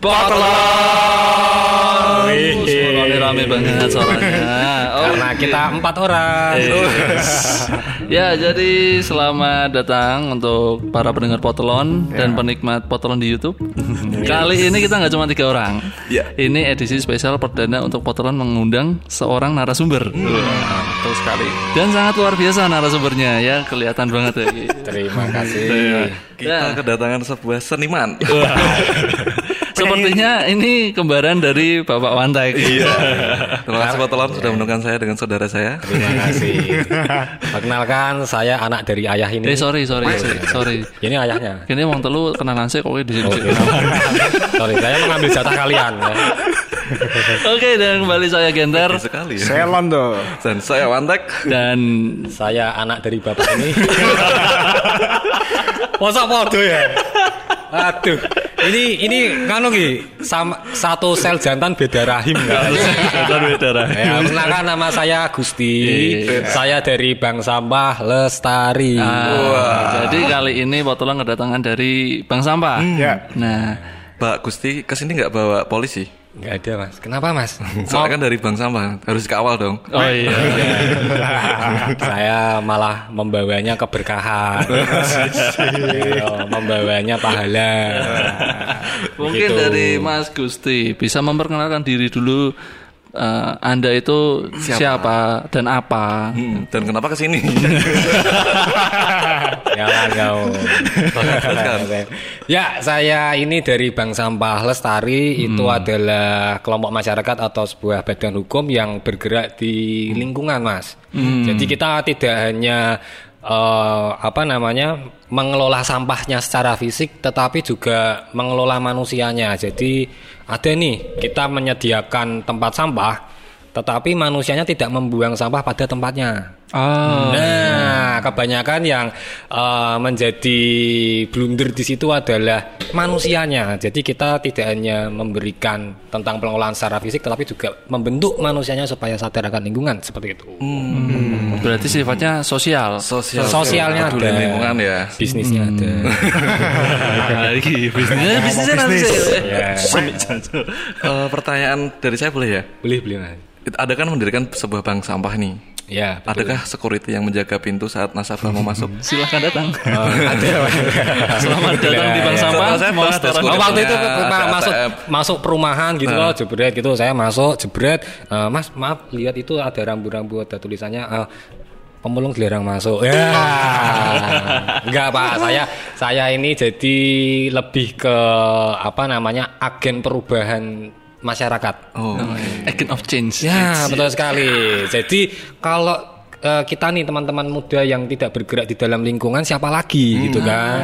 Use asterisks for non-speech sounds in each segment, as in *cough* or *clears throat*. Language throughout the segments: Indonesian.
Potlon. Rame banget suaranya. Oh, Karena kita empat orang. ya, jadi selamat datang untuk para pendengar Potlon dan penikmat Potlon di YouTube. *laughs* Kali ini kita nggak cuma tiga orang. Ya. Ini edisi spesial perdana untuk Potlon mengundang seorang narasumber. Betul sekali. Dan sangat luar biasa narasumbernya ya, kelihatan banget ya. Terima kasih. Kita Ya. kedatangan sebuah seniman. *laughs* Sepertinya ini kembaran dari Bapak Wantai. Iya. *laughs* Terima kasih Pak Tolon sudah menemukan saya dengan saudara saya. Terima kasih. *laughs* Perkenalkan saya anak dari ayah ini. Eh sorry sorry sorry. sorry. Ini ayahnya. Ini wong telu kenalan saya kok di sini. Sorry, saya mengambil jatah kalian. Ya. *laughs* Oke, dan kembali saya Genter Sekali ya. Saya Londo. Dan saya Wantek. dan Saya anak dari bapak ini. Masa podo ya? Aduh, ini ini nganu ki sama satu sel jantan beda rahim kan? Bukan beda lah. Ya, perkenalkan nama saya Gusti. Saya dari Bank Sampah Lestari. Ah, Jadi kali ini Potolan kedatangan dari Bank Sampah. Ya. Nah, Pak Gusti ke sini nggak bawa polisi? Enggak ada, Mas. Kenapa, Mas? *laughs* Soalnya kan dari bank sampah harus dikawal dong. oh iya. *laughs* saya malah membawanya keberkahan. *laughs* Iya, membawanya pahala. Mungkin Begitu. dari Mas Gusti bisa memperkenalkan diri dulu. Eh, anda itu siapa, dan apa? Hmm, dan kenapa ke sini? *laughs* Jangan kau. ya, saya ini dari Bank Sampah Lestari itu adalah kelompok masyarakat atau sebuah badan hukum yang bergerak di lingkungan, Mas. Jadi kita tidak hanya eh, apa namanya mengelola sampahnya secara fisik, tetapi juga mengelola manusianya. Jadi ada nih kita menyediakan tempat sampah, tetapi manusianya tidak membuang sampah pada tempatnya. Ah, Nah, kebanyakan yang eh, menjadi blunder di situ adalah manusianya. Jadi kita tidak hanya memberikan tentang pengelolaan secara fisik, tetapi juga membentuk manusianya supaya sadar akan lingkungan seperti itu. berarti sifatnya sosial. Sosial. Sosialnya ada, lingkungan ya. bisnisnya ada. *laughs* Lagi bisnisnya bisnisnya nanti. Ya. Eh, pertanyaan dari saya boleh ya? Boleh, boleh. Ada kan mendirikan sebuah bank sampah nih. Ya, betul. Adakah security yang menjaga pintu saat nasabah mau masuk? *laughs* Silahkan datang. Oh, *laughs* ada. Selamat datang di Bank Ya, ya. Sampah. Saya Mau pernah Oh, waktu itu ma- masuk ATM. masuk perumahan gitu loh, jebret gitu. Saya masuk, jebret. Eh, mas, maaf, lihat itu ada rambu-rambu ada tulisannya eh, pemulung dilarang masuk. Ya. *laughs* Enggak, Pak. Saya saya ini jadi lebih ke apa namanya? agen perubahan masyarakat. Oh, Agent of change. Ya, betul sekali. Jadi kalau eh, kita nih teman-teman muda yang tidak bergerak di dalam lingkungan siapa lagi gitu kan.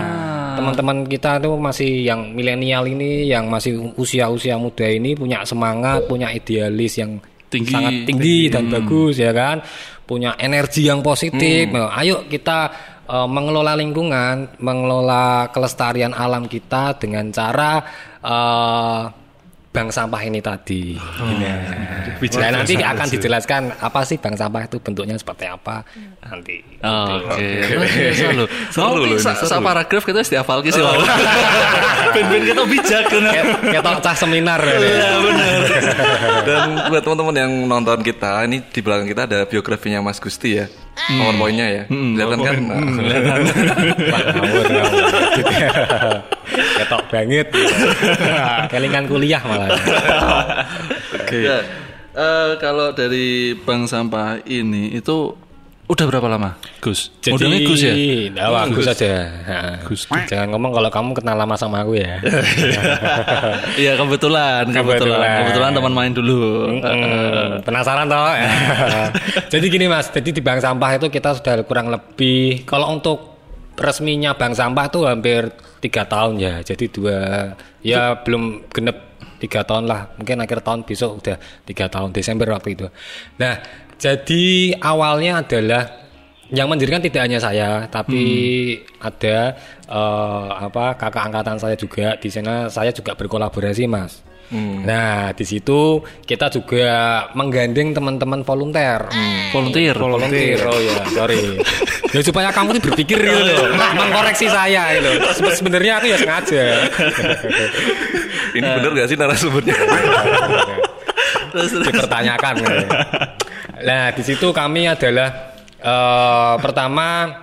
Teman-teman kita tuh masih yang milenial ini yang masih usia-usia muda ini punya semangat, punya idealis yang Tinggi. sangat tinggi dan bagus ya kan. Punya energi yang positif. Nah, ayo kita eh, mengelola lingkungan, mengelola kelestarian alam kita dengan cara eh, bank sampah ini tadi. Nah, nanti akan dijelaskan apa sih bank sampah itu bentuknya seperti apa nanti. Oke, luar biasa loh. Ini, sa, paragraf kita setiap hafal sih. Wak. *laughs* Ben-ben kita bijak kan. Kayak cah seminar ya. Dan buat teman-teman yang nonton kita, ini di belakang kita ada biografinya Mas Gusti ya. PowerPoint-nya ya. Kelihatan kan? *laughs* Pak ngawur ngawur. *laughs* Ketok banget. *laughs* Kelingan kuliah malah. Oke. Eh, kalau dari bank sampah ini itu udah berapa lama, Gus? Modalnya Gus ya? Nah, wah, Gus aja. Ha. Gus. Jangan ngomong kalau kamu kenal lama sama aku ya. *laughs* Iya kebetulan, kebetulan, Kebetulan. kebetulan teman main dulu. Hmm, *laughs* penasaran toh? jadi gini mas, jadi di bank sampah itu kita sudah kurang lebih kalau untuk resminya bank sampah tuh hampir tiga tahun ya. Jadi dua ya belum genep tiga tahun lah. Mungkin akhir tahun besok udah tiga tahun Desember waktu itu. Nah jadi awalnya adalah yang mendirikan tidak hanya saya, tapi ada eh, apa kakak angkatan saya juga di sana. Saya juga berkolaborasi mas. Nah, di situ kita juga menggandeng teman-teman volunteer. Volunteer. Volunteer. Oh ya, sorry. *laughs* ya supaya kamu tuh berpikir gitu loh, nah, mengkoreksi saya gitu. Sebe- Sebenarnya aku ya sengaja. *laughs* Ini bener gak sih narasumbernya? dipertanyakan. gitu. Nah, di situ kami adalah eh, pertama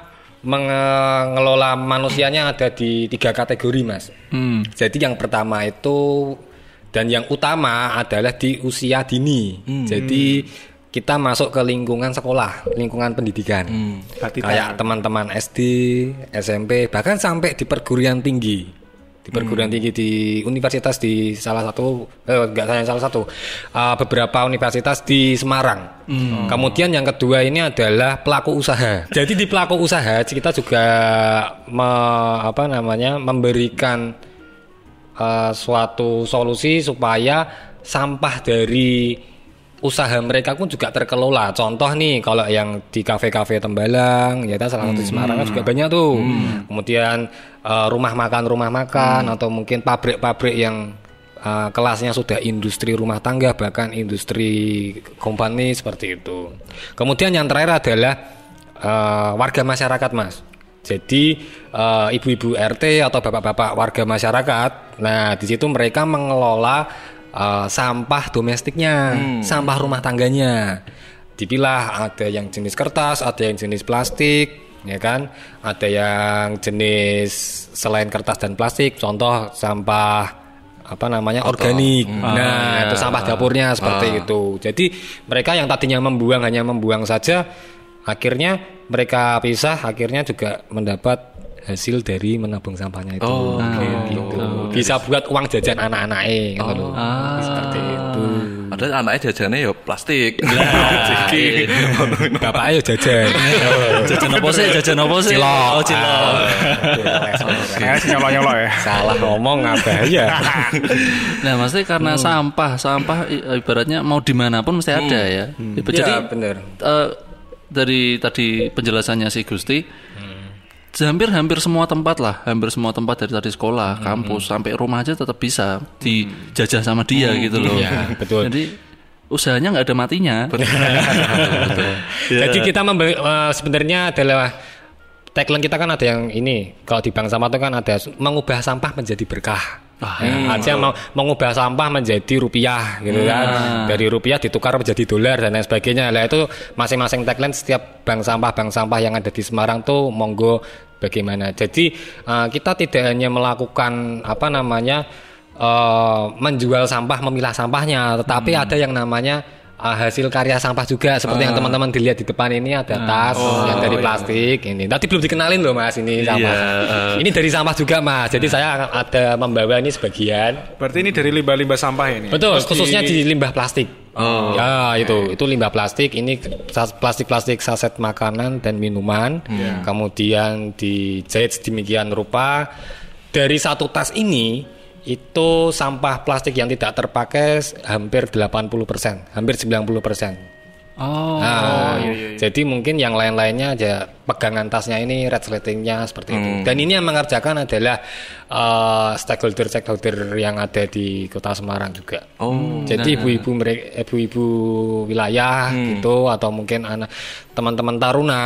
mengelola manusianya ada di tiga kategori, Mas. Hmm. Jadi yang pertama itu dan yang utama adalah di usia dini. Jadi kita masuk ke lingkungan sekolah, lingkungan pendidikan. Berarti Kayak teman-teman SD, SMP, bahkan sampai di perguruan tinggi. Di perguruan tinggi di universitas di salah satu eh, enggak saya salah satu eh, beberapa universitas di Semarang. Kemudian yang kedua ini adalah pelaku usaha. Jadi di pelaku usaha kita juga me- apa namanya memberikan eh, suatu solusi supaya sampah dari usaha mereka pun juga terkelola. Contoh nih kalau yang di kafe-kafe Tembalang, ya kan salah satu di Semarang kan juga banyak tuh. Kemudian eh, rumah makan rumah makan atau mungkin pabrik-pabrik yang eh, kelasnya sudah industri rumah tangga bahkan industri company seperti itu. Kemudian yang terakhir adalah eh, warga masyarakat, Mas. Jadi eh, ibu-ibu RT atau bapak-bapak warga masyarakat, nah di situ mereka mengelola eh, sampah domestiknya, sampah rumah tangganya. Dipilah ada yang jenis kertas, ada yang jenis plastik, ya kan? Ada yang jenis selain kertas dan plastik, contoh sampah apa namanya organik. Nah, itu sampah dapurnya seperti itu. Jadi mereka yang tadinya membuang hanya membuang saja, akhirnya mereka pisah, akhirnya juga mendapat hasil dari menabung sampahnya itu. Oh, gitu. Bisa buat uang jajan anak-anaknya gitu loh. Seperti itu. Padahal anaknya jajannya ya plastik. *laughs* Bapak ayo jajan. *laughs* Jajan apa sih? Jajan apa sih? Cilok. Oh, cilok. Kayaknya sih nyolok-nyolok ya. Salah ngomong apa ya? *laughs* Nah, maksudnya karena sampah, sampah i- ibaratnya mau di mana pun mesti ada ya. Jadi Ya, bener. eh, dari tadi penjelasannya si Gusti, hampir-hampir semua tempat lah, hampir semua tempat dari tadi sekolah, kampus sampai rumah aja tetap bisa dijajah sama dia gitu loh. Iya, betul. Jadi usahanya nggak ada matinya. *laughs* Jadi kita memberi, eh, sebenarnya adalah tagline kita kan ada yang ini kalau di bank sampah itu kan ada mengubah sampah menjadi berkah. Ya, artinya mau mengubah sampah menjadi rupiah gitu kan. Dari rupiah ditukar menjadi dolar dan lain sebagainya. Lah itu masing-masing tagline setiap bank sampah bank sampah yang ada di Semarang tuh monggo bagaimana. Jadi eh, kita tidak hanya melakukan apa namanya eh, menjual sampah, memilah sampahnya, tetapi ada yang namanya eh, hasil karya sampah juga seperti yang teman-teman dilihat di depan ini ada tas yang dari plastik ini. Tadi belum dikenalin loh Mas ini sampah. ini dari sampah juga Mas. Jadi saya akan ada membawa ini sebagian. Berarti ini dari limbah-limbah sampah ini. Betul, Terus khususnya di limbah plastik. Oh. ya itu itu limbah plastik. Ini plastik-plastik saset makanan dan minuman. Kemudian dijahit sedemikian rupa. Dari satu tas ini itu sampah plastik yang tidak terpakai hampir 80%, hampir 90%. Oh, Nah, jadi mungkin yang lain-lainnya aja pegangan tasnya ini red slatingnya seperti itu. Dan ini yang mengerjakan adalah eh, stakeholder-stakeholder yang ada di Kota Semarang juga. Oh. Jadi ibu-ibu mereka, ibu-ibu wilayah gitu atau mungkin anak teman-teman taruna,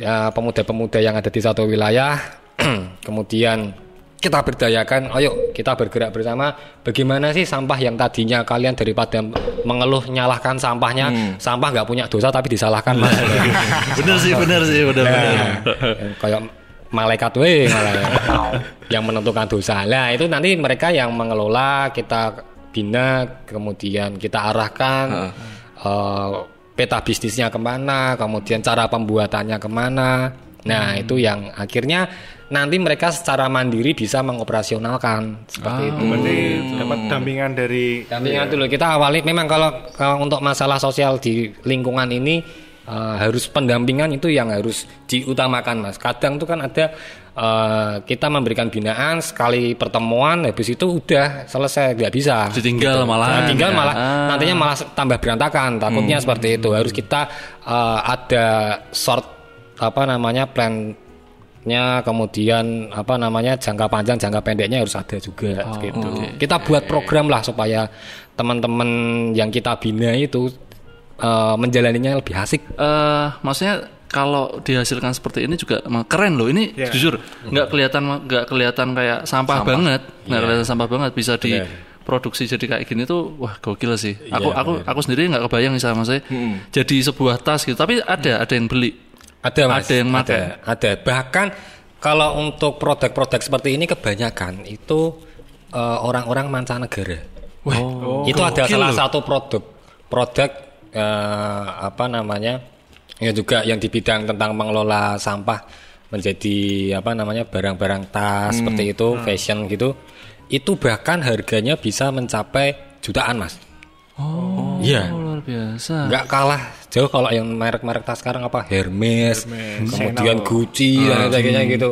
ya, pemuda-pemuda yang ada di satu wilayah, *clears throat* kemudian kita berdayakan, ayo kita bergerak bersama. Bagaimana sih sampah yang tadinya kalian daripada mengeluh nyalahkan sampahnya, sampah nggak punya dosa tapi disalahkan mas. *laughs* bener sih, bener sih, bener bener. Nah, kayak malaikat we malah yang menentukan dosa. Nah, itu nanti mereka yang mengelola kita bina kemudian kita arahkan eh, peta bisnisnya ke mana, kemudian cara pembuatannya ke mana. Nah, itu yang akhirnya nanti mereka secara mandiri bisa mengoperasionalkan seperti itu. Berarti dapat dampingan dari Dampingan dulu kita awali memang kalau, kalau untuk masalah sosial di lingkungan ini eh, harus pendampingan itu yang harus diutamakan mas. Kadang tuh kan ada eh, kita memberikan binaan sekali pertemuan habis itu udah selesai nggak bisa. Ditinggal malahan. Nah, tinggal Ya. malah Ah. nantinya malah tambah berantakan. Takutnya seperti itu harus kita eh, ada short apa namanya plan nya kemudian apa namanya jangka panjang jangka pendeknya harus ada juga gitu kita buat program lah supaya teman-teman yang kita bina itu eh, menjalaninya lebih asik eh maksudnya kalau dihasilkan seperti ini juga keren loh. Ini Iya. jujur nggak kelihatan nggak kelihatan kayak sampah, banget, nggak kelihatan sampah banget bisa diproduksi jadi kayak gini tuh wah gokil sih. Aku aku aku sendiri nggak kebayang sih sama saya. Jadi sebuah tas gitu. Tapi ada ada yang beli. Ada mas, Ada yang ada, ada. Bahkan kalau untuk produk-produk seperti ini kebanyakan itu eh, orang-orang mancanegara. Oh, itu ada gokil salah loh. satu produk, produk eh, apa namanya, ya juga yang di bidang tentang mengelola sampah menjadi apa namanya barang-barang tas seperti itu, fashion gitu. Itu bahkan harganya bisa mencapai jutaan mas. Oh, Iya. luar biasa. nggak kalah jauh kalau yang merek-merek tas sekarang apa Hermes, kemudian Chanel. Gucci dan sebagainya gitu.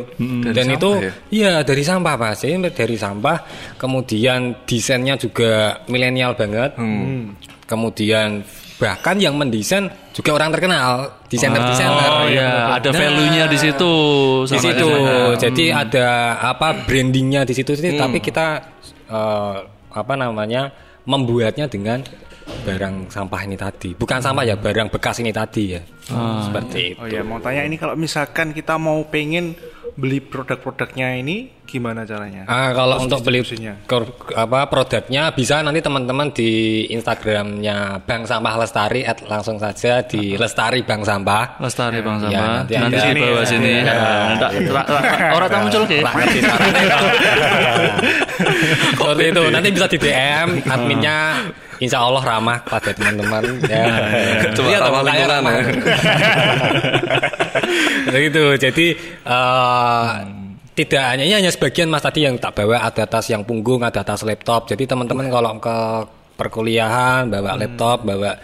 dan itu sampah ya? iya dari sampah pak, Jadi dari sampah. Kemudian desainnya juga milenial banget. Kemudian bahkan yang mendesain juga orang terkenal, desainer-desainer. Oh ya, ada Nah, value-nya di situ. di situ. Jadi ada apa brandingnya di situ sih, tapi kita eh, apa namanya membuatnya dengan barang sampah ini tadi. Bukan sampah ya, barang bekas ini tadi ya. Seperti itu. Oh ya, mau tanya ini kalau misalkan kita mau pengen beli produk-produknya ini gimana caranya? Ah, kalau Terus untuk beli apa produknya bisa nanti teman-teman di Instagramnya Bank Sampah Lestari at langsung saja di Lestari Bank Sampah. Lestari bang Ya, sama. nanti nanti ada- di bawah Sini, sini. ya. Orang tak muncul ke. *laughs* Seperti itu. Nanti bisa di DM adminnya Insya Allah ramah pada teman-teman. Ya. Coba ramah dong, saya lingkungan ramah. ya. *laughs* Begitu. Jadi eh, tidak hanya hanya sebagian mas tadi yang tak bawa ada tas yang punggung, ada tas laptop. Jadi teman-teman kalau ke perkuliahan bawa laptop, bawa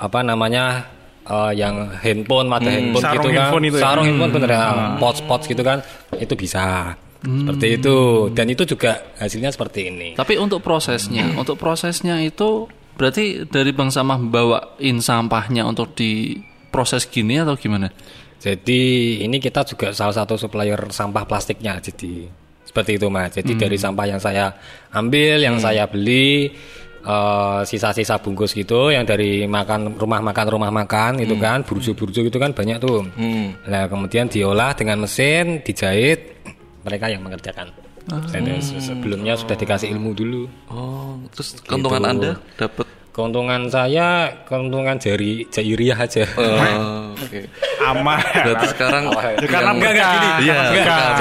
apa namanya eh, yang handphone, mata handphone Sarung gitu kan, handphone itu ya? sarung handphone bener ya, pots-pots gitu kan, itu bisa. Seperti itu. Dan itu juga hasilnya seperti ini. Tapi untuk prosesnya, untuk prosesnya itu berarti dari Bang Samah bawain sampahnya untuk diproses gini atau gimana? Jadi ini kita juga salah satu supplier sampah plastiknya. Jadi seperti itu mas. Jadi dari sampah yang saya ambil, yang saya beli, eh, sisa-sisa bungkus gitu, yang dari makan rumah makan rumah makan itu kan, burjo-burjo itu kan banyak tuh. Nah kemudian diolah dengan mesin, dijahit, mereka yang mengerjakan. Se- sebelumnya sudah dikasih ilmu dulu. Oh, terus keuntungan Gitu. Anda dapat Keuntungan saya, keuntungan jari jairiah aja. Oh, *laughs* oke. Aman. Berarti sekarang Ya, karena Enggak, enggak, gini. Iya.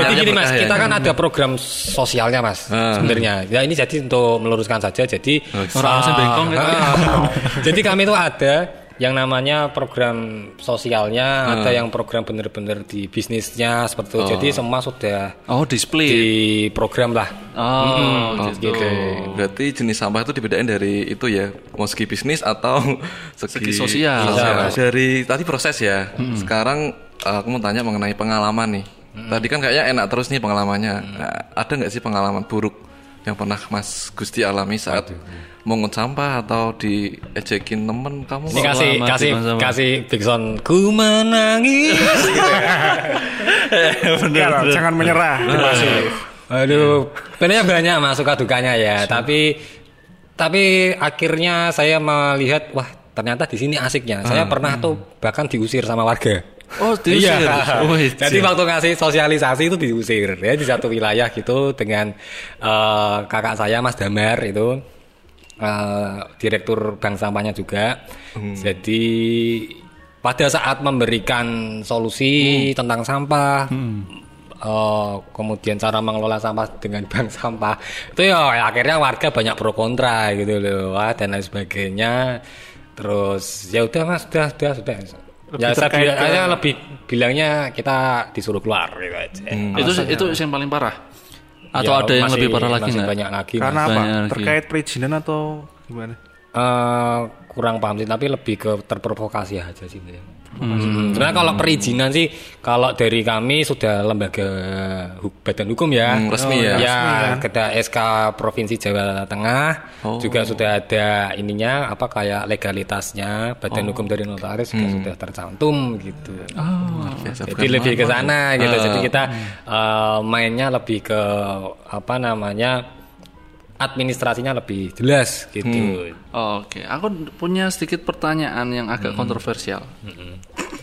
Jadi gini mas, kita kan ada program sosialnya mas, Ah. sebenarnya. Ya ini jadi untuk meluruskan saja. Jadi Orang bengkong gitu. Ah. jadi kami itu ada yang namanya program sosialnya, Ah. ada yang program bener-bener di bisnisnya seperti itu. Jadi semua sudah Oh, display. di program lah. Oh, Oh, gitu. gitu. Berarti jenis sampah itu dibedain dari itu ya, mau segi bisnis atau *laughs* segi, Segi sosial. Sosial, Mas. Dari tadi proses ya. Sekarang uh, aku mau tanya mengenai pengalaman nih. Tadi kan kayaknya enak terus nih pengalamannya. Nah, ada nggak sih pengalaman buruk yang pernah Mas Gusti alami saat mungut sampah atau diejekin temen kamu? Ini kasih kasih sama. kasih big sound. Ku menangis. *laughs* Enggak, jangan menyerah. Masih. Aduh, sebenarnya banyak mas suka dukanya ya. Tapi tapi akhirnya saya melihat wah ternyata di sini asiknya. Saya pernah tuh bahkan diusir sama warga. Oh, diusir. Iya. *laughs* Oh, Jadi waktu ngasih sosialisasi itu diusir. Ya di satu wilayah gitu dengan eh, kakak saya Mas Damar itu eh, direktur bank sampahnya juga. Jadi pada saat memberikan solusi tentang sampah eh, kemudian cara mengelola sampah dengan *laughs* bank sampah itu ya akhirnya warga banyak pro kontra gitu loh wah, dan lain sebagainya. Terus ya udah mas sudah sudah sudah ya saya, terkait bilang- ke- saya lebih bilangnya kita disuruh keluar gitu aja Itu itu yang paling parah. Atau Ya, ada yang masih- lebih parah lagi masih banyak lagi Karena Mas. apa? Banyak lagi. Terkait perizinan atau gimana? Eh, kurang paham sih tapi lebih ke terprovokasi aja sih sebenarnya. Hmm. Sebenarnya kalau perizinan sih kalau dari kami sudah lembaga hu- badan hukum ya. Hmm, resmi ya? Ya, Resmi kita SK Provinsi Jawa Tengah Oh. juga sudah ada ininya apa kayak legalitasnya badan hukum dari notaris juga sudah tercantum gitu. Biasa, Jadi bukan lebih ke sana gitu. Ah. Jadi kita eh, mainnya lebih ke apa namanya administrasinya lebih jelas gitu. Oke, aku punya sedikit pertanyaan yang agak kontroversial.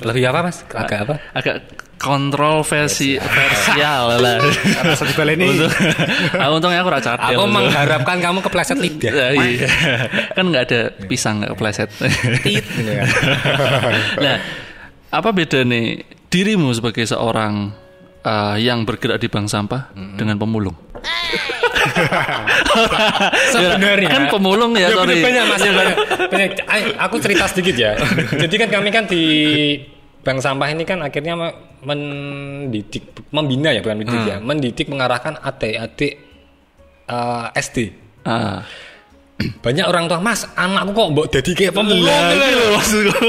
Lebih apa mas? Agak apa? Agak kontroversi versial *laughs* lah. Rasa dibaleni. Untuk, ah, untungnya aku racat. Aku mengharapkan kamu kepleset lidah. *laughs* iya. kan nggak ada pisang nggak kepleset. Tit, gitu kan. *laughs* nah, apa beda nih dirimu sebagai seorang uh, yang bergerak di bank sampah dengan pemulung? Sebenarnya kan pemulung ya, Ya, sorry. banyak mas, banyak, banyak. Aku cerita sedikit ya. Jadi kan kami kan di bank sampah ini kan akhirnya me- mendidik, membina ya bukan mendidik ya, mendidik mengarahkan adik-adik eh, SD. Ah. Banyak orang tua, mas anakku kok mbok jadi kayak pemulung gitu itu loh." loh maksudku.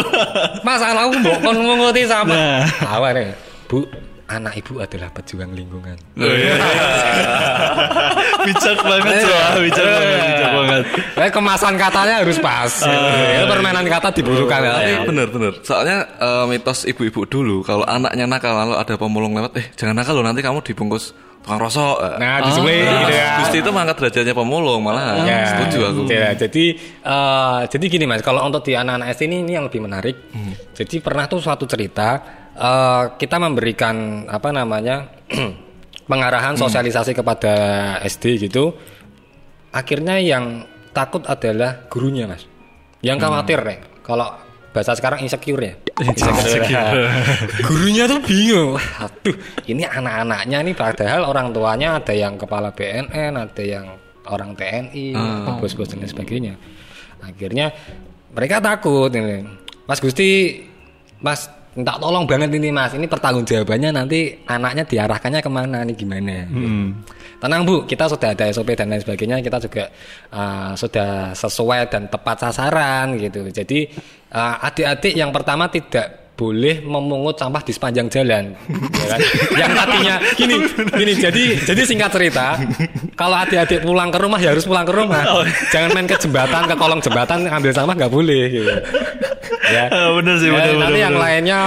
Mas anakku mbok kon ngerti sama. Nah. Awalnya, bu, anak ibu adalah pejuang lingkungan. *laughs* bijak banget ya, bijak banget, bijak banget. Eh, kemasan katanya harus pas. Itu permainan kata dibutuhkan. Tapi ya. bener bener. Soalnya eh, mitos ibu-ibu dulu kalau anaknya nakal lalu ada pemulung lewat, eh jangan nakal loh nanti kamu dibungkus tukang rosok. Nah, disuwe Nah, gitu ya. Gusti itu mengangkat derajatnya pemulung malah. Ya, Setuju aku. Ya, jadi eh, jadi gini mas, kalau untuk di anak-anak SD ini ini yang lebih menarik. Jadi pernah tuh suatu cerita eh, kita memberikan apa namanya *clears throat* pengarahan sosialisasi kepada SD gitu. Akhirnya yang takut adalah gurunya mas. Yang khawatir nih, kalau bahasa sekarang insecure ya. *laughs* Insecure. *laughs* Gurunya tuh bingung. Aduh, ini anak-anaknya nih padahal orang tuanya ada yang kepala BNN, ada yang orang TNI, bos-bos dan sebagainya. Akhirnya mereka takut ini. Mas Gusti, Mas minta tolong banget ini Mas. Ini pertanggungjawabannya nanti anaknya diarahkannya ke mana nih gimana? Tenang Bu, kita sudah ada SOP dan lain sebagainya. Kita juga uh, sudah sesuai dan tepat sasaran gitu. Jadi uh, adik-adik yang pertama tidak boleh memungut sampah di sepanjang jalan. *laughs* ya kan? Yang tadinya gini, gini. Jadi jadi singkat cerita, kalau adik-adik pulang ke rumah ya harus pulang ke rumah. Jangan main ke jembatan, ke kolong jembatan ambil sampah nggak boleh gitu. Ya. Ah, bener sih, Ya, bener, nanti bener, yang bener. lainnya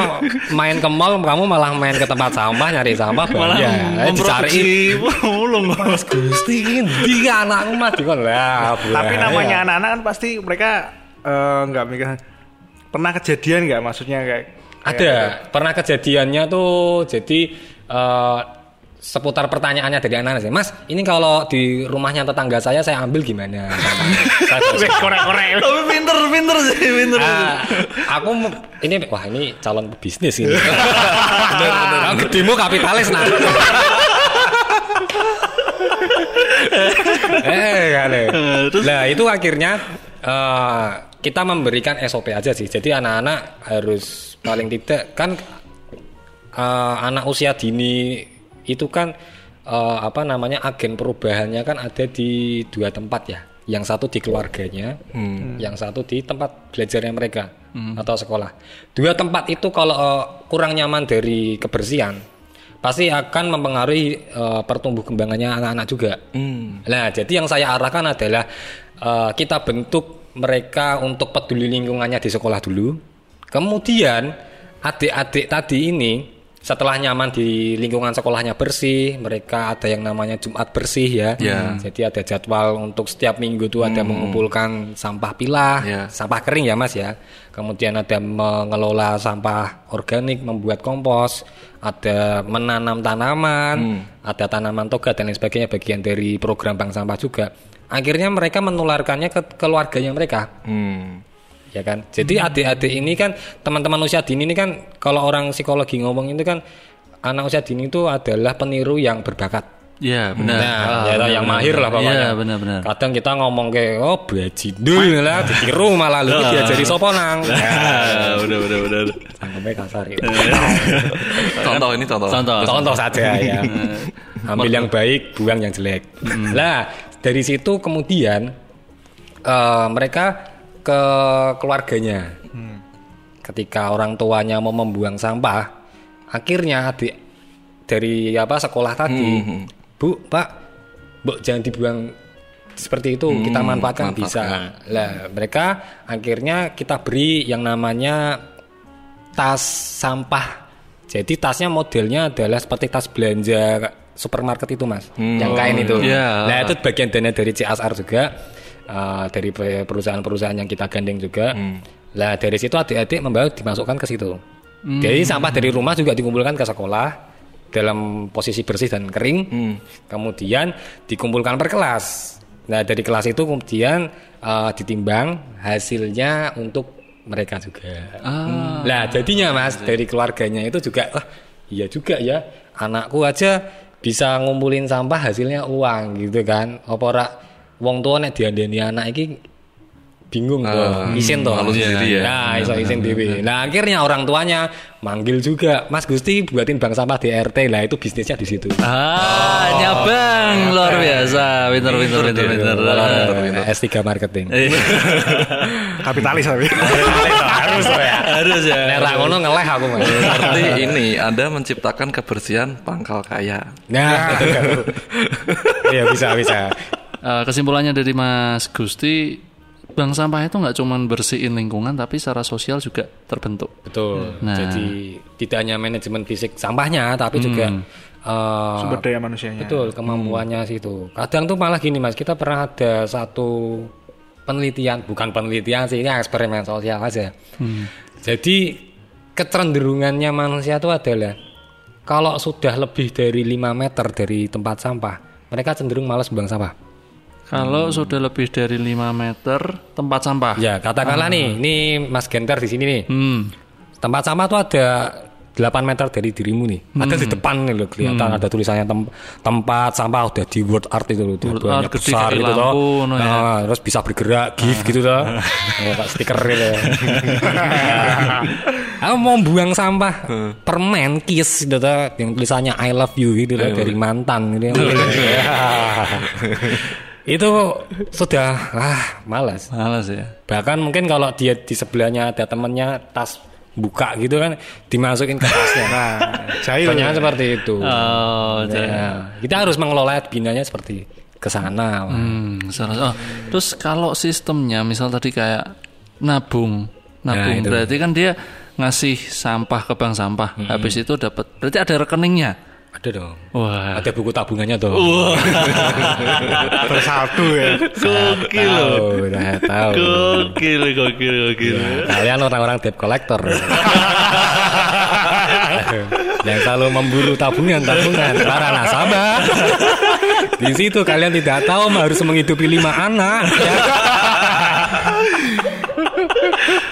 main ke mall, kamu malah main ke tempat sampah nyari sampah Malah ya, memproduksi pemulung. *laughs* Mas Gusti ini anakku mas dikon lah. Tapi namanya anak-anak kan pasti mereka eh, nggak mikir pernah kejadian nggak maksudnya kayak Ada, pernah kejadiannya tuh jadi eh, seputar pertanyaannya dari anak-anak sih. Mas, ini kalau di rumahnya tetangga saya saya ambil gimana? *laughs* Korek-korek Tapi pinter, pinter sih, pinter. Ah, aku ini wah ini calon bisnis ini. *laughs* bener, gedemu kapitalis nah. *laughs* eh, kan. Nah, itu akhirnya eh, kita memberikan SOP aja sih. Jadi anak-anak harus paling tidak kan eh, anak usia dini itu kan eh, apa namanya agen perubahannya kan ada di dua tempat ya. Yang satu di keluarganya, yang satu di tempat belajarnya mereka atau sekolah. Dua tempat itu kalau eh, kurang nyaman dari kebersihan, pasti akan mempengaruhi eh, pertumbuh kembangannya anak-anak juga. Nah, jadi yang saya arahkan adalah eh, kita bentuk mereka untuk peduli lingkungannya di sekolah dulu. Kemudian adik-adik tadi ini setelah nyaman di lingkungan sekolahnya bersih, mereka ada yang namanya Jumat bersih ya. Ya. Jadi ada jadwal untuk setiap minggu tuh ada mengumpulkan sampah pilah, Ya. sampah kering ya Mas ya. Kemudian ada mengelola sampah organik, membuat kompos, ada menanam tanaman, ada tanaman toga dan lain sebagainya bagian dari program bank sampah juga. Akhirnya mereka menularkannya ke keluarganya mereka Hmm. Ya kan jadi adik-adik ini kan teman-teman usia dini ini kan kalau orang psikologi ngomong itu kan anak usia dini itu adalah peniru yang berbakat Iya, benar. nah Ah, ya benar, yang benar. mahir lah pokoknya Iya, benar, benar. kadang kita ngomong kayak oh bajidul lah ditiru malah lu diajari sopo nang Ah, udah, udah, udah. sampai kasar ya. *laughs* Contoh ini contoh. Contoh. contoh saja ya *laughs* ambil yang baik buang yang jelek lah dari situ kemudian eh, mereka ke keluarganya ketika orang tuanya mau membuang sampah, akhirnya adik dari apa sekolah tadi, Hmm, Bu, Pak, Bu jangan dibuang seperti itu, kita Hmm, manfaatkan, bisa. Lah, mereka akhirnya kita beri yang namanya tas sampah. Jadi tasnya modelnya adalah seperti tas belanja supermarket itu, Mas. Yang kain itu. Iya. Nah, itu bagian dana dari CSR juga eh, dari perusahaan-perusahaan yang kita gandeng juga. Lah dari situ adik-adik membawa dimasukkan ke situ. Jadi sampah dari rumah juga dikumpulkan ke sekolah dalam posisi bersih dan kering. Kemudian dikumpulkan per kelas. Nah dari kelas itu kemudian eh, ditimbang hasilnya untuk mereka juga. Ah. Lah jadinya mas dari keluarganya itu juga, wah iya juga ya anakku aja bisa ngumpulin sampah hasilnya uang gitu kan. Apa ora wong tua nek diandani anak iki bingung tuh, isin tuh. sendiri ya. Nah, iso isin dewe. Nah, akhirnya orang tuanya manggil juga, Mas Gusti buatin bank sampah di RT. Lah itu bisnisnya di situ. Ah, nyabang luar biasa. Pinter, pinter, pinter. Eh, S3 marketing. Eh, Kapitalis tapi. Harus ya. *laughs* Harus ya. Nek ngono ngeleh aku Mas. Seperti ini, Anda menciptakan kebersihan pangkal kaya. Nah, betul. *laughs* Iya bisa bisa. Eh, kesimpulannya dari Mas Gusti, bank sampah itu nggak cuma bersihin lingkungan, tapi secara sosial juga terbentuk. Betul. Nah. Jadi tidak hanya manajemen fisik sampahnya, tapi juga eh, Sumber daya manusianya. betul kemampuannya situ. Kadang tuh malah gini mas, kita pernah ada satu penelitian, bukan penelitian sih, ini eksperimen sosial aja. Jadi kecenderungannya manusia itu adalah kalau sudah lebih dari 5 meter dari tempat sampah, mereka cenderung malas buang sampah. Kalau sudah lebih dari 5 meter tempat sampah. Ya, katakanlah nih, ini Mas Genter di sini nih. Hmm. Tempat sampah tuh ada 8 meter dari dirimu nih. Ada di depan nih loh kelihatan ada tulisannya tem- tempat sampah udah di word art itu loh. Word art gede besar gitu lampu, toh. no ya. Nah, terus bisa bergerak GIF gitu toh. Ya, kayak stiker gitu. *laughs* Aku mau buang sampah permen kiss gitu yang tulisannya I love you gitu loh dari mantan gitu. *laughs* *laughs* itu sudah ah malas. Males ya. Bahkan mungkin kalau dia di sebelahnya ada temennya tas buka gitu kan dimasukin ke tasnya. *laughs* Nah, Jahil. banyak seperti itu. Oh, Ya, kita harus mengelola binanya seperti ke sana. Hmm, salah- oh, terus kalau sistemnya misal tadi kayak nabung, nabung Nah, itu. berarti kan dia ngasih sampah ke bank sampah, habis itu dapat berarti ada rekeningnya. Ada dong. Wah, Ada buku tabungannya tuh. Bersatu *laughs* ya. gokil loh. Tahu, udah tahu. Gokil, gokil, gokil. Kalian orang-orang debt collector. *laughs* yang selalu memburu tabungan tabungan para nasabah di situ kalian tidak tahu harus menghidupi lima anak ya.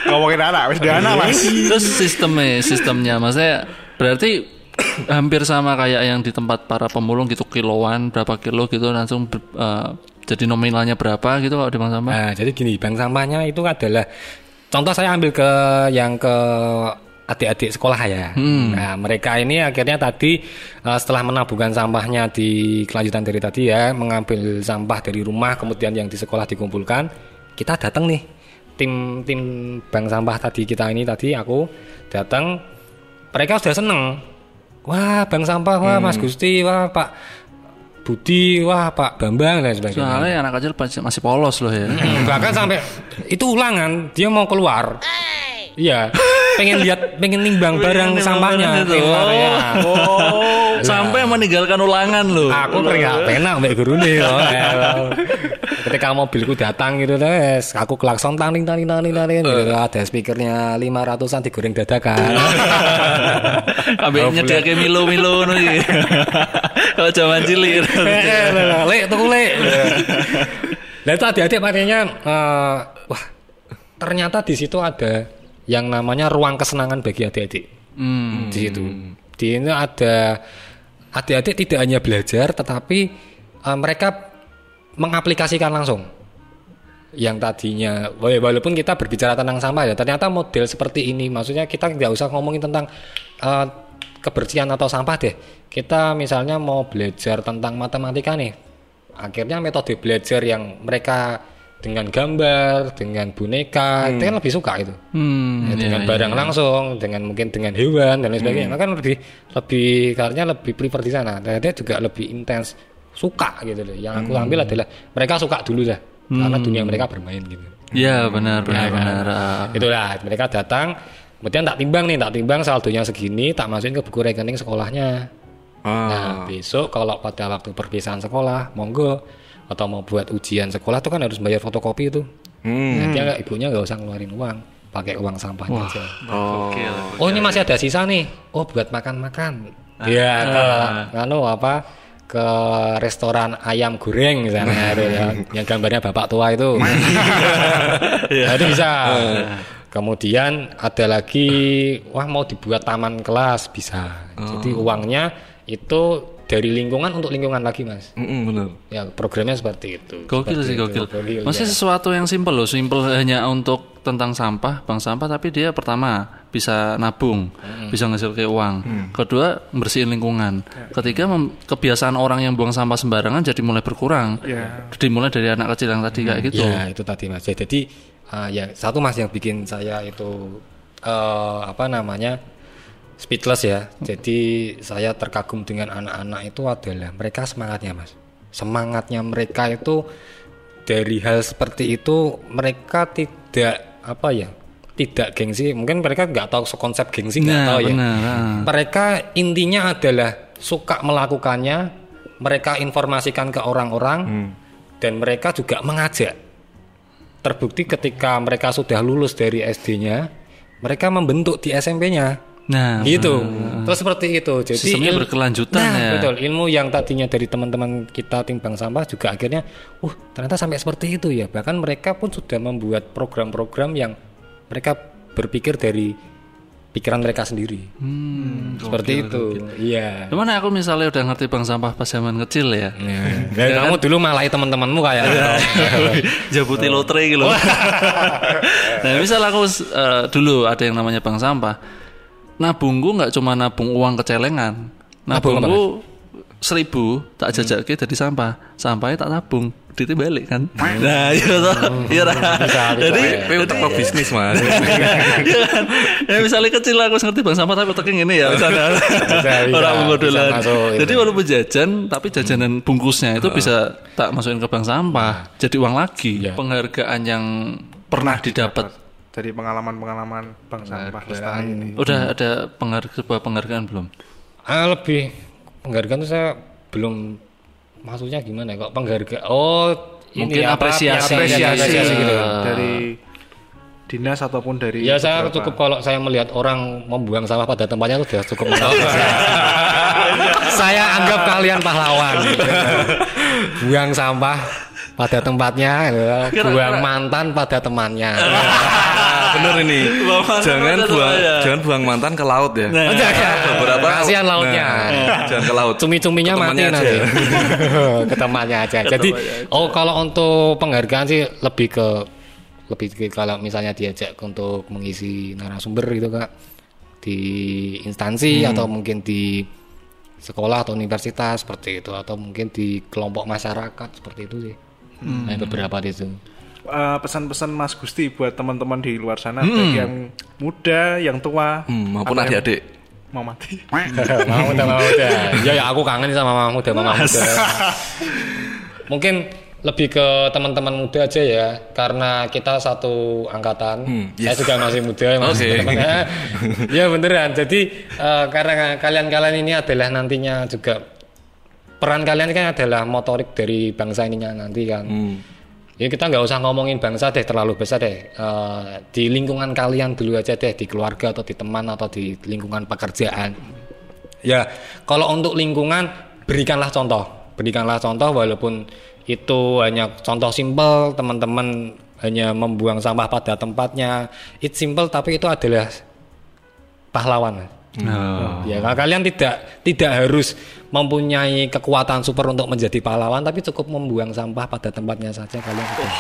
Ngomongin anak, wis anak mas. Terus sistemnya, sistemnya maksudnya berarti hampir sama kayak yang di tempat para pemulung gitu kiloan berapa kilo gitu langsung eh, jadi nominalnya berapa gitu kalau di bank sampah. Nah, jadi gini, bank sampahnya itu adalah contoh saya ambil ke yang ke adik-adik sekolah ya. Nah, mereka ini akhirnya tadi eh, setelah menabungkan sampahnya di kelanjutan dari tadi ya, mengambil sampah dari rumah kemudian yang di sekolah dikumpulkan, kita datang nih tim tim bank sampah tadi kita ini tadi aku datang mereka sudah seneng wah bank sampah wah Mas Gusti wah Pak Budi wah Pak Bambang dan sebagainya. Soalnya anak kecil masih masih polos loh ya. Hmm, bahkan sampai itu ulangan dia mau keluar. Iya *laughs* pengen lihat pengen nimbang barang sampahnya keluar ya. Oh, sampai meninggalkan ulangan loh. aku pernah penak mbak guru nih ketika mobilku datang gitu tes aku klakson taning taning taning taning gitu. ada speakernya lima ratusan digoreng dadakan *laughs* Kabeh nyediake milo-milo ngono iki. *laughs* Kalau zaman cilik. lek tuh lek *laughs* Nah itu adik-adik makanya eh, wah ternyata di situ ada yang namanya ruang kesenangan bagi adik-adik. Hmm. di situ. Di ini ada adik-adik tidak hanya belajar tetapi eh, mereka mengaplikasikan langsung. Yang tadinya wala- walaupun kita berbicara tentang sampah ya ternyata model seperti ini. Maksudnya kita tidak usah ngomongin tentang eh, kebersihan atau sampah deh. Kita misalnya mau belajar tentang matematika nih. Akhirnya metode belajar yang mereka dengan gambar, dengan boneka, itu kan lebih suka itu. Hmm, Ya, iya, dengan iya. barang langsung, dengan mungkin dengan hewan dan lain sebagainya. Hmm. Maka kan lebih lebih kayaknya lebih prefer di sana. Dan dia juga lebih intens suka gitu loh. Yang aku Hmm. ambil adalah mereka suka dulu lah. Karena dunia mereka bermain gitu. Iya benar benar Ya kan? benar. Ah. Itulah mereka datang, kemudian tak timbang nih, tak timbang saldonya segini, tak masukin ke buku rekening sekolahnya. Nah, Ah, besok kalau pada waktu perpisahan sekolah, monggo atau mau buat ujian sekolah tuh kan harus bayar fotokopi itu. hmm. Nah, dia nggak ibunya nggak usah ngeluarin uang, pakai uang sampahnya aja. Oh, Oh ini masih ada sisa nih. Oh buat makan-makan. Ya ke nganu apa ke restoran ayam goreng misalnya itu ya, yang gambarnya bapak tua itu. *laughs* nah, itu bisa. Kemudian ada lagi wah mau dibuat taman kelas bisa. Jadi uangnya itu dari lingkungan untuk lingkungan lagi mas. Mm-mm, bener. Ya programnya seperti itu. Gokil Seperti sih gokil. Gokil, Masih ya. sesuatu yang simpel loh, simpel hanya untuk tentang sampah, bank sampah tapi dia pertama bisa nabung, bisa ngasil ke uang. Kedua bersihin lingkungan. Ketiga mem- kebiasaan orang yang buang sampah sembarangan jadi mulai berkurang. Ya. Dimulai dari anak kecil yang tadi kayak gitu. Ya itu tadi mas. Ya, Jadi uh, ya satu mas yang bikin saya itu uh, apa namanya speechless ya. Jadi saya terkagum dengan anak-anak itu adalah mereka semangatnya mas. Semangatnya mereka itu dari hal seperti itu mereka tidak apa ya tidak gengsi mungkin mereka nggak tahu konsep gengsi nggak Nah, tahu ya benar, ah. mereka intinya adalah suka melakukannya mereka informasikan ke orang-orang dan mereka juga mengajak terbukti ketika mereka sudah lulus dari SD-nya mereka membentuk di SMP-nya Nah, gitu. terus seperti itu. Jadi Sistemnya berkelanjutan Nah, ya. betul. Ilmu yang tadinya dari teman-teman kita timbang sampah juga akhirnya uh ternyata sampai seperti itu ya. Bahkan mereka pun sudah membuat program-program yang mereka berpikir dari pikiran mereka sendiri. Hmm, seperti itu. iya. Gimana aku misalnya udah ngerti bank sampah pas zaman kecil ya. *laughs* Dan kamu dulu malahi teman-temanmu kayak. *laughs* Jabuti lotre gitu. *laughs* nah, misal aku eh, dulu ada yang namanya bank sampah. Nabungku nggak cuma nabung uang kecelengan. Nabung Nabungku seribu tak jajake dari sampah. Sampahnya tak tabung. Duitnya balik kan. Nah, iya toh. Iya toh. Jadi Tapi untuk bisnis mas. *laughs* Iya kan? Ya misalnya kecil aku ngerti bang sampah tapi otaknya gini ya misalnya. *laughs* Orang itu. Jadi walaupun jajan tapi jajanan bungkusnya itu bisa tak masukin ke bank sampah. Jadi uang lagi. Iya. Penghargaan yang pernah didapat. Dari pengalaman-pengalaman bank sampah lestari ini. Udah ada pengharga, sebuah penghargaan belum? ah lebih penghargaan itu saya belum maksudnya gimana ya kok penghargaan oh ini Mungkin apa, apresiasi. apresiasi, apresiasi gitu Iya. dari dinas ataupun dari Ya saya beberapa- cukup kalau saya melihat orang membuang sampah pada tempatnya itu sudah cukup mengapresiasi. *laughs* saya anggap kalian pahlawan. *laughs* Buang sampah pada tempatnya, gitu. buang mantan pada temannya. *laughs* bener ini. Jangan buang, jangan buang mantan ke laut ya. Oh, jangan. Beberapa Kasihan lautnya. Nah, jangan ke laut. Cumi-cuminya mati nanti. *laughs* ke temannya aja. Jadi, oh kalau untuk penghargaan sih lebih ke lebih ke kalau misalnya diajak untuk mengisi narasumber gitu kak di instansi atau mungkin di sekolah atau universitas seperti itu atau mungkin di kelompok masyarakat seperti itu sih. Nah, beberapa di itu. Eh, pesan-pesan Mas Gusti buat teman-teman di luar sana baik yang muda, yang tua, Hmm, maupun adik-adik. mau mati. *laughs* Mama muda, mama muda. Ya, ya aku kangen sama mama muda, mama muda. *laughs* Mungkin lebih ke teman-teman muda aja ya, karena kita satu angkatan. Hmm, Saya yes. juga masih muda, masih teman-teman. *laughs* ya beneran. Jadi eh, karena kalian-kalian ini adalah nantinya juga peran kalian kan adalah motorik dari bangsa ininya nanti kan. Hmm. Ya kita nggak usah ngomongin bangsa deh terlalu besar deh. Eh, di lingkungan kalian dulu aja deh di keluarga atau di teman atau di lingkungan pekerjaan. Ya kalau untuk lingkungan berikanlah contoh, berikanlah contoh walaupun itu hanya contoh simpel teman-teman hanya membuang sampah pada tempatnya. It's simple tapi itu adalah pahlawan. Oh. Ya ka- kalian tidak tidak harus mempunyai kekuatan super untuk menjadi pahlawan tapi cukup membuang sampah pada tempatnya saja kalian sudah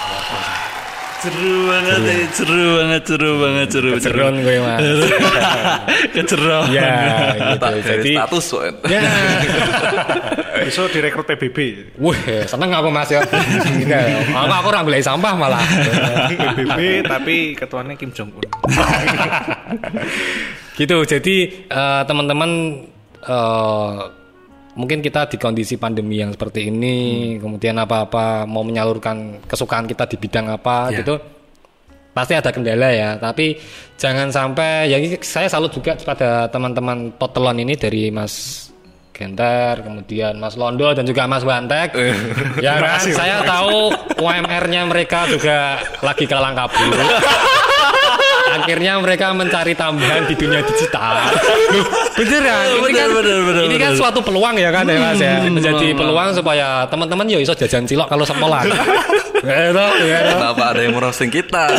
Seru banget, eh. seru banget, seru banget, seru. Keceron gue mas. *laughs* Keceron. ya gitu. Jadi status ya. *laughs* Besok direkrut PBB. Wih, seneng aku mas ya. Gitu. Aku aku orang beli sampah malah. PBB tapi ketuanya Kim Jong Un. *laughs* gitu. Jadi eh, teman-teman eh, mungkin kita di kondisi pandemi yang seperti ini, kemudian apa-apa mau menyalurkan kesukaan kita di bidang apa Ya. gitu. Pasti ada kendala ya, tapi jangan sampai ya saya salut juga pada teman-teman Totelon ini dari Mas Genter, kemudian Mas Londo dan juga Mas Bantek. ya kan, saya tahu UMR-nya mereka juga lagi kalang kabut. *laughs* Akhirnya mereka mencari tambahan di dunia digital. Loh, beneran, ini Bener, kan, bener, bener, ini kan bener. suatu peluang ya kan ya Mas ya. Menjadi bener. peluang supaya teman-teman yo iso jajan cilok kalau sekolah. Gitu, *laughs* ya. Kenapa ada yang merosting kita? *laughs*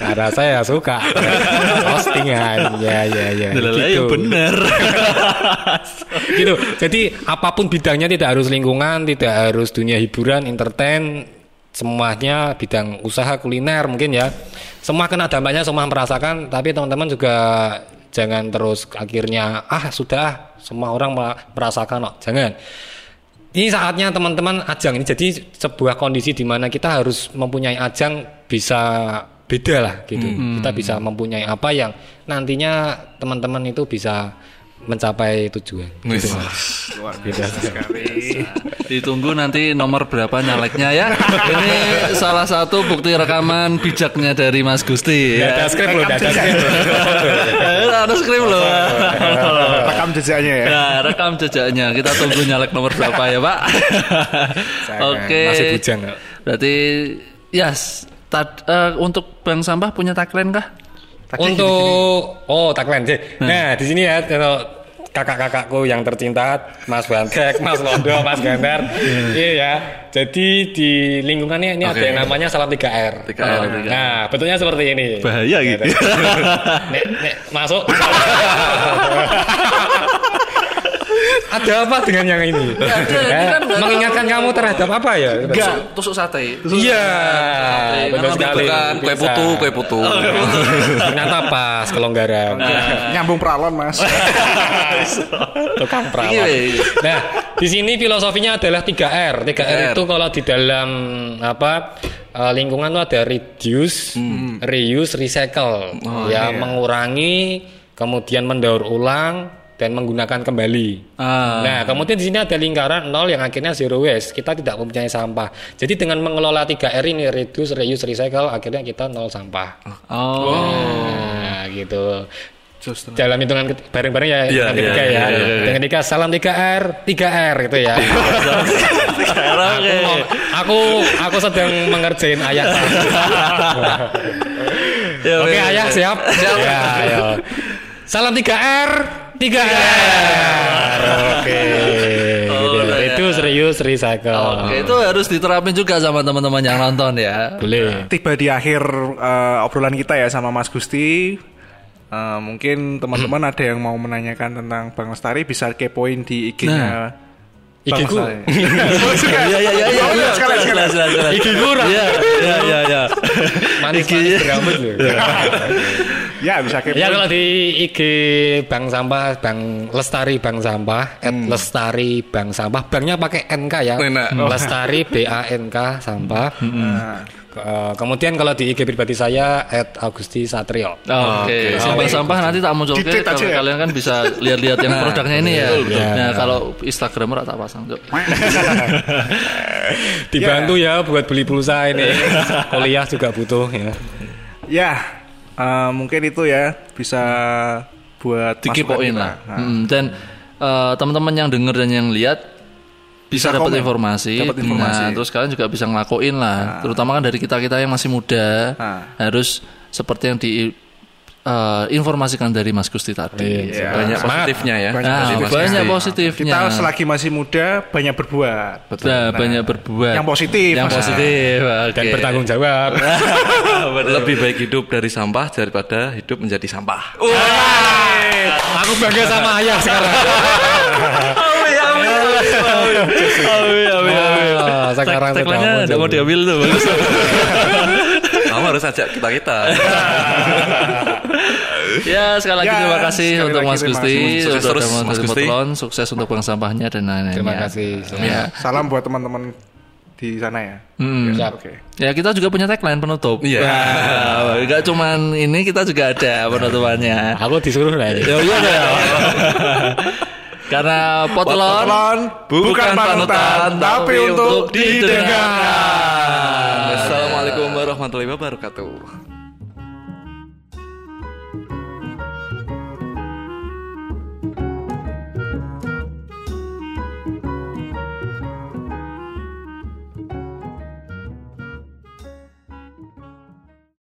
Karena saya suka postingan, ya ya ya. Ya bener. *laughs* gitu. Jadi apa pun bidangnya tidak harus lingkungan, tidak harus dunia hiburan, entertain, semuanya bidang usaha kuliner mungkin ya. Semua kena dampaknya, semua merasakan. Tapi teman-teman juga jangan terus akhirnya ah sudah semua orang mera- merasakan kok. Jangan. Ini saatnya teman-teman ajang ini jadi sebuah kondisi di mana kita harus mempunyai ajang bisa beda lah gitu. Kita bisa mempunyai apa yang nantinya teman-teman itu bisa mencapai tujuan. Wis. Luar biasa sekali. Ditunggu nanti nomor berapa nyaleknya ya. Ini salah satu bukti rekaman bijaknya dari Mas Gusti. Nggak ada Ya. skrip loh, ada skrip loh. Ada skrip loh. Rekam jejaknya ya. Nah, rekam jejaknya. Kita tunggu nyalek nomor berapa ya, Pak? Oke. Masih bujang. Berarti yes, tad- eh, untuk Bank Sampah punya tagline kah? Untuk oh tagline sih. Nah di sini ya kalau kakak-kakakku yang tercinta, Mas Bantek, Mas Londo, Mas Gandar, iya ya. Jadi di lingkungannya ini ada Oke. yang namanya salam 3 R. 3R. Nah bentuknya seperti ini. Bahaya gitu. Nek, nek, masuk. *laughs* ada apa dengan yang ini? kan Eh, nggak mengingatkan kamu terhadap apa ya? Tusuk, tusuk sate. Iya, benar sekali. Kue putu, kue putu. Ternyata pas kelonggaran. Nyambung peralon mas. *laughs* Tukang perawat. Iya, iya. Nah, di sini filosofinya adalah 3R. 3R 3R. itu kalau di dalam apa eh, lingkungan itu ada reduce, reuse, recycle. ya, mengurangi, kemudian mendaur ulang dan menggunakan kembali. Ah. Nah, kemudian di sini ada lingkaran nol yang akhirnya zero waste. Kita tidak mempunyai sampah. Jadi dengan mengelola 3R ini reduce, reuse, recycle akhirnya kita nol sampah. Oh. Nah, gitu. Dalam hitungan bareng-bareng ya Iya, hitungan ketiga iya, ya. iya, iya, iya. Dengan ketiga salam 3R, 3R gitu ya. aku, aku aku sedang mengerjain ayat. Ya, Oke, ya, ayah siap. Ya, ayo. Salam 3R, 3R. Oke. Gitu. Oh, ya. Itu serius recycle. Oke, itu harus diterapin juga sama teman-teman yang nonton ya. Boleh. Tiba di akhir eh, obrolan kita ya sama Mas Gusti. Eh, mungkin teman-teman ada yang mau menanyakan tentang Bang Lestari bisa kepoin di IG-nya. Bang IG-ku. Lestari. *laughs* Iya iya iya iya. Oh, iya, sekalian. Jelas, jelas, jelas. IG kurang. Iya iya iya *laughs* iya. Manis-manis berambut loh. Ya bisa kepoin. Ya kalau di IG Bank Sampah, Bank Lestari Bank Sampah, at Lestari Bank Sampah, banknya pakai NK ya. Enak. Lestari B A N K Sampah. Nah, Eh, kemudian kalau di IG pribadi saya at Agusti Satrio. Oke, sampah-sampah nanti tak muncul Dikit aja ya. kalian kan bisa lihat-lihat yang produknya ini ya. betul. Nah, kalau Instagram tak pasang tuh. *laughs* Dibantu ya buat beli pulsa ini. *laughs* Kuliah juga butuh ya. ya eh, mungkin itu ya bisa buat Dikepoin masukan lah. Nah, Hmm, dan eh, teman-teman yang denger dan yang lihat bisa, Bisa dapat informasi. Dapat informasi. Nah, terus kalian juga bisa ngelakuin lah. Terutama kan dari kita-kita yang masih muda Nah. harus seperti yang di eh, informasikan dari Mas Gusti tadi. Iya. Banyak Semangat. positifnya ya. Banyak Nah, positif. banyak positifnya. Kita selagi masih muda banyak berbuat. Nah, banyak berbuat. Yang positif, Yang positif. Dan oke. bertanggung jawab. *laughs* Lebih baik hidup dari sampah daripada hidup menjadi sampah. Hey, aku bangga sama *laughs* ayah sekarang. Amin, amin, amin, amin, amin, amin. sekarang nggak mau diambil tuh harus ajak kita kita. *laughs* ya sekali lagi Ya, terima kasih sekali untuk lagi Mas Gusti. Sukses sudah terus, Mas Gusti. Sukses untuk bank sampahnya dan lain-lain. Terima ya. kasih. Ya. Salam buat teman-teman di sana ya. Hmm. Oke. Ya kita juga punya tagline penutup. Iya. Enggak cuman ini kita juga ada penutupannya. Aku disuruh lah. Ya iya ya. *laughs* Karena potlon Potlon bukan panutan, tapi untuk didengar. Assalamualaikum warahmatullahi wabarakatuh.